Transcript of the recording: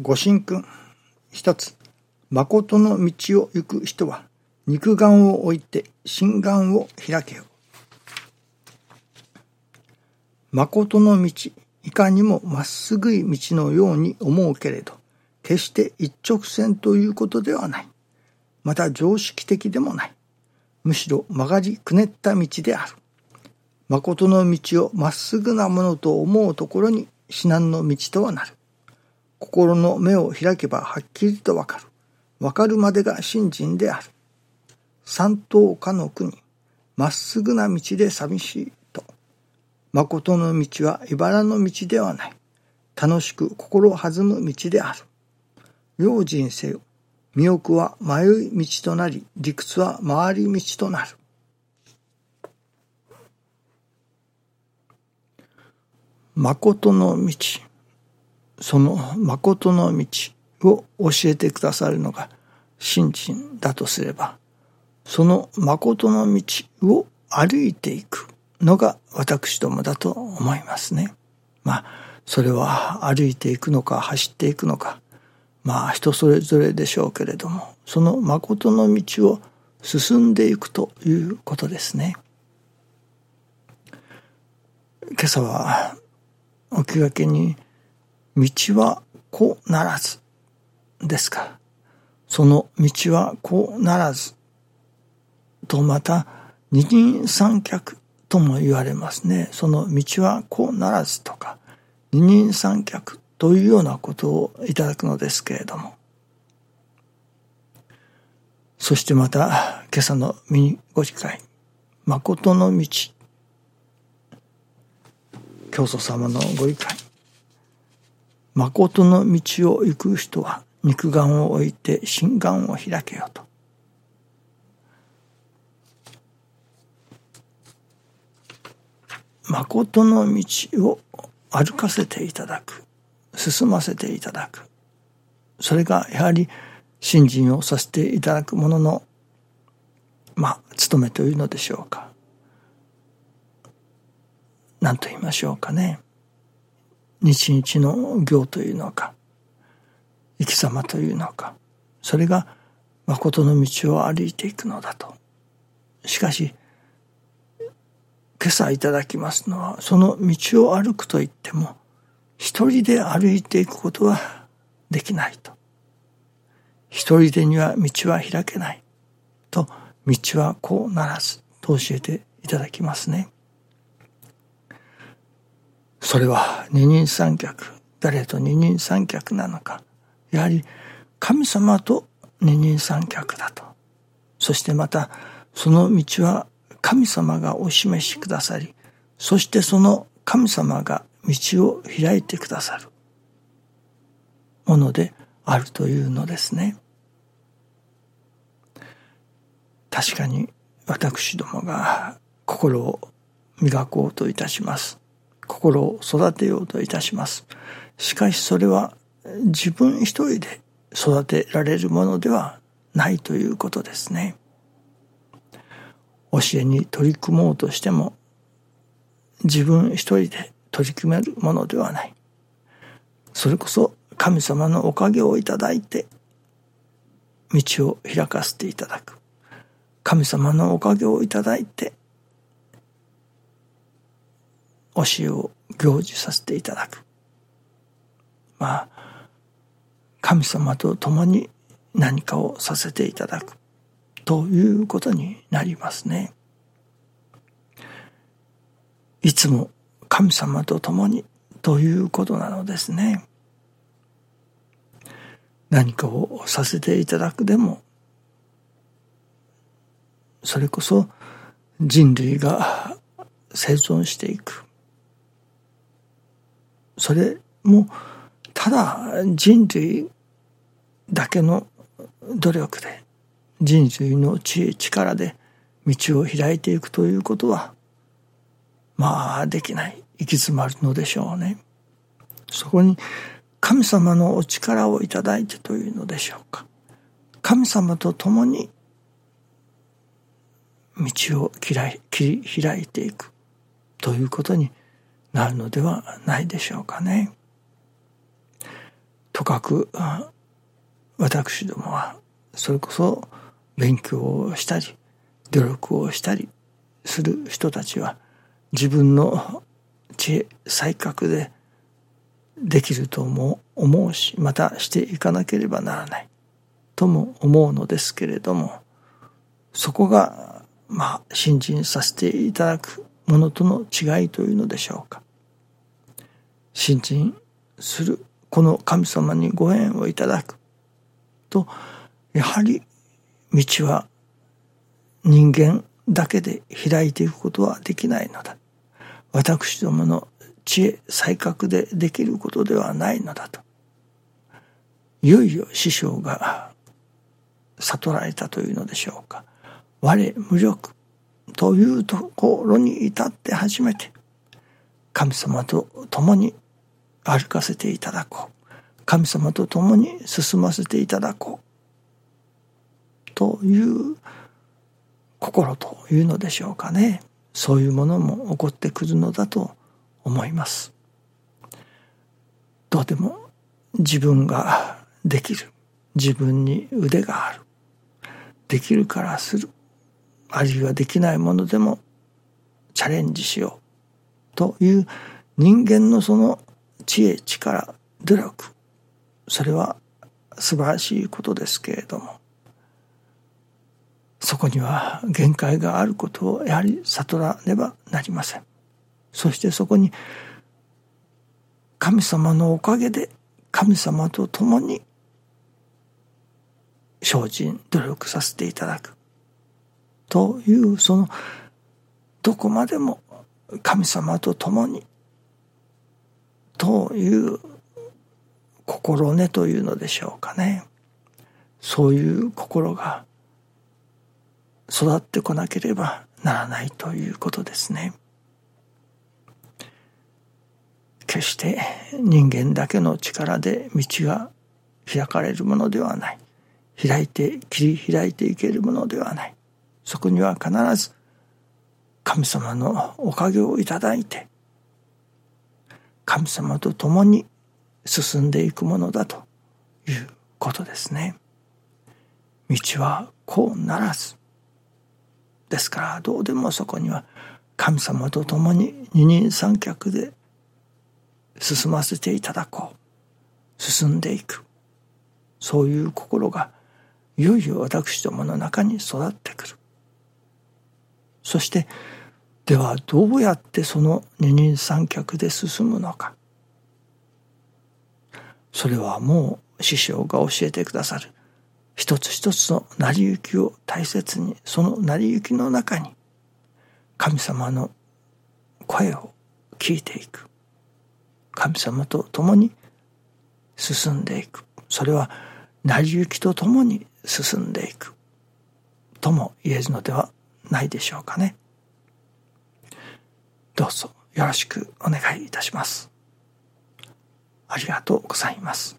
ご神君。一つ。誠の道を行く人は、肉眼を置いて心眼を開けよ。誠の道、いかにもまっすぐい道のように思うけれど、決して一直線ということではない。また常識的でもない。むしろ曲がりくねった道である。誠の道をまっすぐなものと思うところに至難の道とはなる。心の目を開けばはっきりとわかる。わかるまでが信心である。三等家の国、まっすぐな道で寂しいと。誠の道は茨の道ではない。楽しく心弾む道である。用心せよ。身奥は迷い道となり、理屈は回り道となる。誠の道。その誠の道を教えてくださるのが信心だとすれば、その誠の道を歩いていくのが私どもだと思いますね。まあ、それは歩いていくのか走っていくのか、まあ人それぞれでしょうけれども、その誠の道を進んでいくということですね。今朝はお気がけに道はこうならずですか。その道はこうならずとまた二人三脚とも言われますね。その道はこうならずとか二人三脚というようなことをいただくのですけれども。そしてまた今朝のミニご理解、誠の道、教祖様のご理解、誠の道を行く人は肉眼を置いて心眼を開けよと。誠の道を歩かせていただく、進ませていただく。それがやはり信心をさせていただくものの、まあ、務めというのでしょうか。何と言いましょうかね。日々の行というのか、生き様というのか、それが誠の道を歩いていくのだと。しかし、今朝いただきますのは、その道を歩くと言っても、一人で歩いていくことはできないと。一人でには道は開けない。と、道はこうならずと教えていただきますね。それは二人三脚、誰と二人三脚なのか。やはり神様と二人三脚だと。そしてまた、その道は神様がお示しくださり、そしてその神様が道を開いてくださるものであるというのですね。確かに私どもが心を磨こうといたします。心を育てようといたします。しかしそれは自分一人で育てられるものではないということですね。教えに取り組もうとしても自分一人で取り組めるものではない。それこそ神様のおかげをいただいて道を開かせていただく。神様のおかげをいただいて教えを行事させていただく。まあ、神様と共に何かをさせていただくということになりますね。いつも神様と共にということなのですね。何かをさせていただくでも、それこそ人類が生存していく。それもただ人類だけの努力で人類の知恵力で道を開いていくということはまあできない行き詰まるのでしょうね。そこに神様のお力をいただいてというのでしょうか。神様と共に道を切り開いていくということになるのではないでしょうかね。とかく私どもはそれこそ勉強をしたり努力をしたりする人たちは自分の知恵才覚でできるとも思うしまたしていかなければならないとも思うのですけれどもそこがまあ信心させていただくものとの違いというのでしょうか。信心するこの神様にご縁をいただく。とやはり道は人間だけで開いていくことはできないのだ。私どもの知恵才覚でできることではないのだと。いよいよ師匠が悟られたというのでしょうか。我無力というところに至って初めて神様と共に歩かせていただこう。神様と共に進ませていただこう。という心というのでしょうかね。そういうものも起こってくるのだと思います。どうでも自分ができる。自分に腕がある。できるからする。あるいはできないものでもチャレンジしようという人間のその知恵力努力。それは素晴らしいことですけれども。そこには限界があることをやはり悟らねばなりません。そしてそこに神様のおかげで神様と共に精進努力させていただく。というそのどこまでも神様と共にという心根というのでしょうかね。そういう心が育ってこなければならないということですね。決して人間だけの力で道が開かれるものではない。開いて切り開いていけるものではない。そこには必ず神様のおかげをいただいて神様と共に進んでいくものだということですね。道はこうならず。ですからどうでもそこには神様と共に二人三脚で進ませていただこう。進んでいく。そういう心がいよいよ私どもの中に育ってくる。そしてではどうやってその二人三脚で進むのか。それはもう師匠が教えてくださる。一つ一つの成り行きを大切にその成り行きの中に神様の声を聞いていく。神様と共に進んでいく。それは成り行きと共に進んでいく。とも言えるのではないでしょうかね。どうぞよろしくお願いいたします。ありがとうございます。